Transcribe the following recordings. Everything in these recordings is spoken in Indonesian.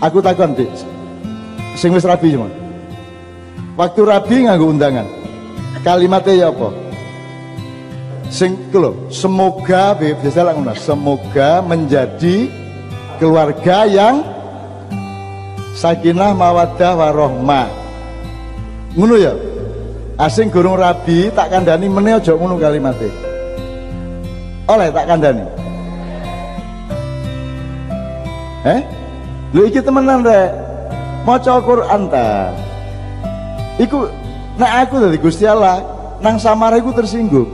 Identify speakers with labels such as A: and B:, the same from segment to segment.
A: Aku takon, Dik. Sing wis rabi cuma. Waktu rabi nganggo undangan. Kalimatnya ya apa? Sing semoga biasa lah ngono. Semoga menjadi keluarga yang sakinah mawaddah warohmah. Ngono ya? Asing gurung rabi tak kandani meneh aja ngono kalimatnya. Oleh tak kandani. Eh? Lu iki temenan rek. Maca Quran ta. Iku nek aku dari Gusti Allah nang samar iku tersinggung.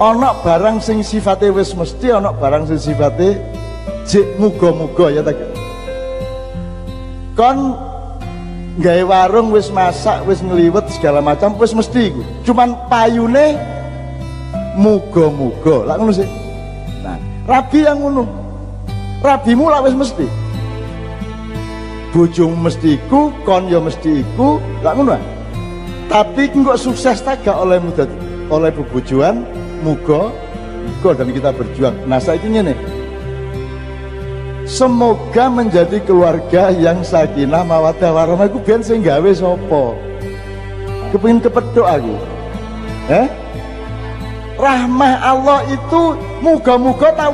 A: Ana barang sing sifate wis mesti ana barang sing sifate jek muga-muga ya ta. Kon gawe warung wis masak, wis ngliwet segala macam wis mesti iku. Cuman payune muga-muga. Lah ngono sih. Nah, rabi yang ngono. Rabimu lah wis mesti bojomu mesti iku kon ya mesti iku. Lak ngono. Tapi kok sukses tak gak oleh oleh bebojoan muga muga dan kita berjuang. Nah saiki ngene. Semoga menjadi keluarga yang sakinah mawaddah warahmah. Iku ben sing gawe sapa? Kepengin kepethuk aku. Eh rahmah Allah itu muga-muga tak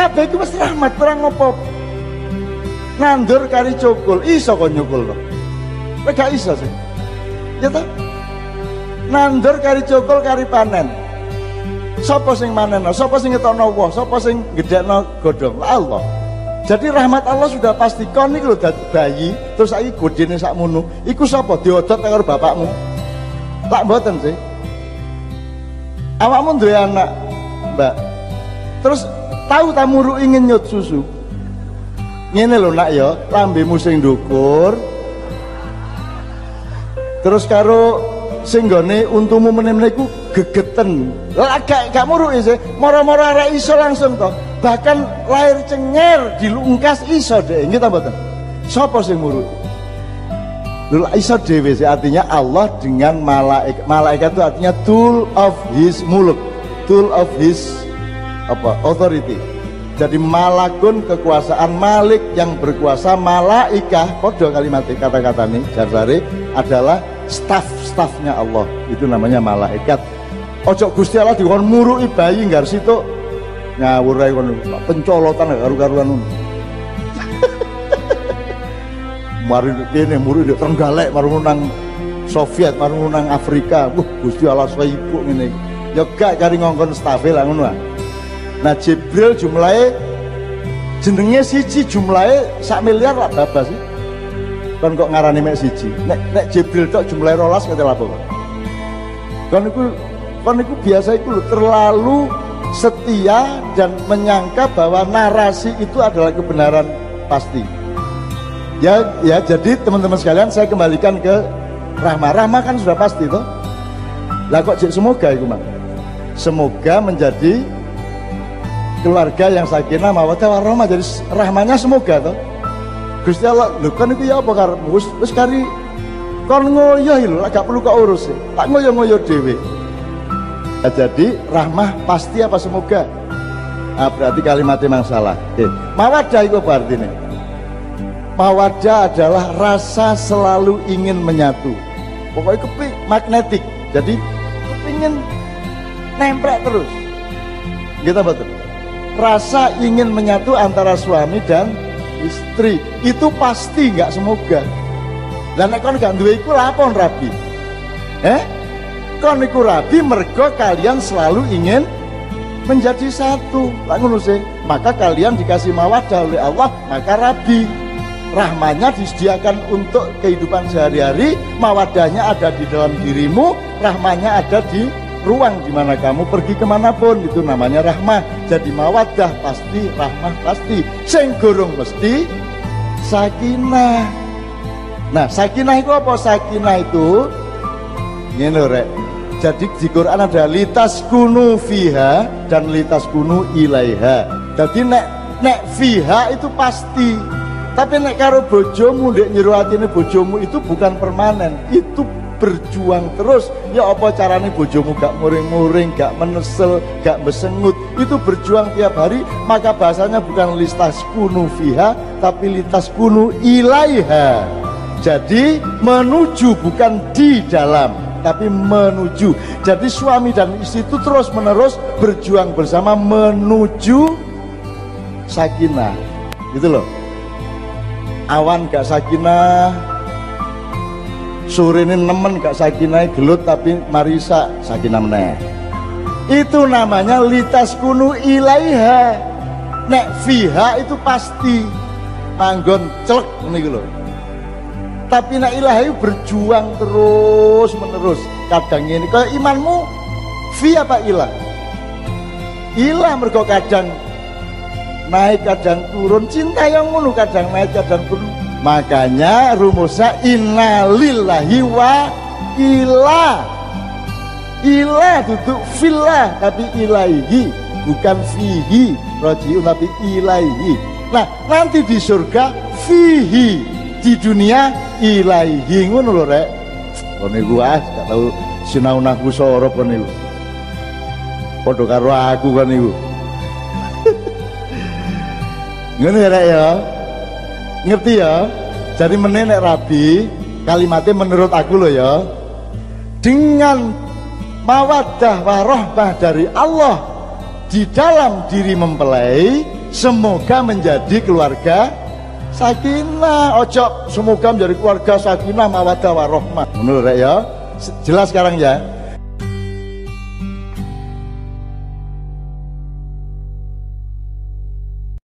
A: kabeh iku wis rahmat perang ngopo nandur kari cukul iso kok nyukul to? Kowe gak iso sih. Ya ta nandur kari cukul kari panen. Sapa sing manen? Sapa sing ngetokno woh? Sapa sing gedhekno godhong? Allah. Jadi rahmat Allah sudah pasti kon iki lho bayi terus saiki godene sakmono iku sapa? Diodot karo bapakmu. Tak mboten sih. Awakmu duwe anak mbak. Terus tahu tamu ingin nyut susu? Ngene lho nak ya lambemu sing ndukur. Terus karo sing gone untumu meneh iku gegeten. Lah gak gak muruki sih. Moro-moro arek iso langsung toh. Bahkan lahir cenger dilungkas iso deh nggih ta mboten? Sapa sing muruki Lho iso dhewe sih. Artinya Allah dengan malaikat malaikat itu artinya tool of his muluk. Tool of his apa authority. Jadi malakun kekuasaan malik yang berkuasa malaikah. Kode kalimat kata-kata ini jarbari adalah staff-staffnya Allah. Itu namanya malaikat. Ojo gusti Allah dikon murui bayi nggak situ ngawur kon pencolotan karu-karuan mari kene muru di Trenggalek mari nang Soviet mari nang Afrika. Wah Gusti Allah ibu ngene. Ya gak cari ngongkon staff lah ngono nah Jibril jumlahnya jenengnya siji jumlahnya sak miliar lah babas sih kan kok ngarani mek siji? Nek nek Jibril tok jumlahnya rolas kata apa kan itu kan itu biasa itu terlalu setia dan menyangka bahwa narasi itu adalah kebenaran pasti. Ya ya jadi teman-teman sekalian saya kembalikan ke Rahma. Rahma kan sudah pasti toh. Lah kok semoga itu mak semoga menjadi keluarga yang sakinah mawaddah warahmah jadi rahmanya semoga toh. Gusti Allah lho kan itu ya apa karep wis wis kari kon ngoyo lho gak perlu kok urus tak ngoyo-ngoyo dhewe. Nah, jadi rahmah pasti apa semoga? Nah, berarti kalimatnya memang salah. Oke. mawadah itu apa artinya mawadah adalah rasa selalu ingin menyatu. Pokoknya kepi magnetik. Jadi kepingin nempel terus. Kita betul rasa ingin menyatu antara suami dan istri. Itu pasti nggak semoga. Dan kon gak duwe iku lapon rabi. Eh? Kon iku rabi mergo kalian selalu ingin menjadi satu. Lah maka kalian dikasih mawadah oleh Allah maka rabi rahmanya disediakan untuk kehidupan sehari-hari. Mawadahnya ada di dalam dirimu rahmanya ada di ruang di mana kamu pergi ke mana pun. Itu namanya rahmah. Jadi mawadah pasti rahmah pasti. Sing gurung mesti sakinah. Nah sakinah itu apa? Sakinah itu ini jadi di Quran ada litas kunu fiha dan litas kunu ilaiha. Jadi nek nek fiha itu pasti. Tapi nek karo bojomu nyeru atine bojomu itu bukan permanen. Itu berjuang terus. Ya apa caranya bojomu gak muring-muring gak menesel gak besengut? Itu berjuang tiap hari maka bahasanya bukan listas kunu fiha tapi lintas kunu ilaiha. Jadi menuju bukan di dalam tapi menuju. Jadi suami dan istri itu terus menerus berjuang bersama menuju sakinah. Gitu loh. Awan gak sakinah sore ini nemen gak sakinah gelut tapi marisa sakinah meneh. Itu namanya litas kunu ilaiha. Nek fiha itu pasti. Manggon celek ini loh tapi nek ilahi berjuang terus menerus. Kadang ini kalau imanmu fi apa ilah? Ilah mergo kadang naik kadang turun. Cinta yang ngono kadang naik kadang turun makanya rumusnya innalillahi wa ilah ilah duduk filah tapi ilaihi bukan fihi. Rojiun tapi ilaihi. Nah nanti di surga fihi. Di dunia ilaihi. Ngono lho rek. Kone gua gak tau sinau naku sorop kone lu padha karo aku iku. Ya rek ya ngerti ya? Jadi menenek rabi kalimatnya menurut aku loh ya. Dengan mawadah warohmah dari Allah di dalam diri mempelai semoga menjadi keluarga sakinah. Ojo semoga menjadi keluarga sakinah mawadah warohmah menurut ya? Jelas sekarang ya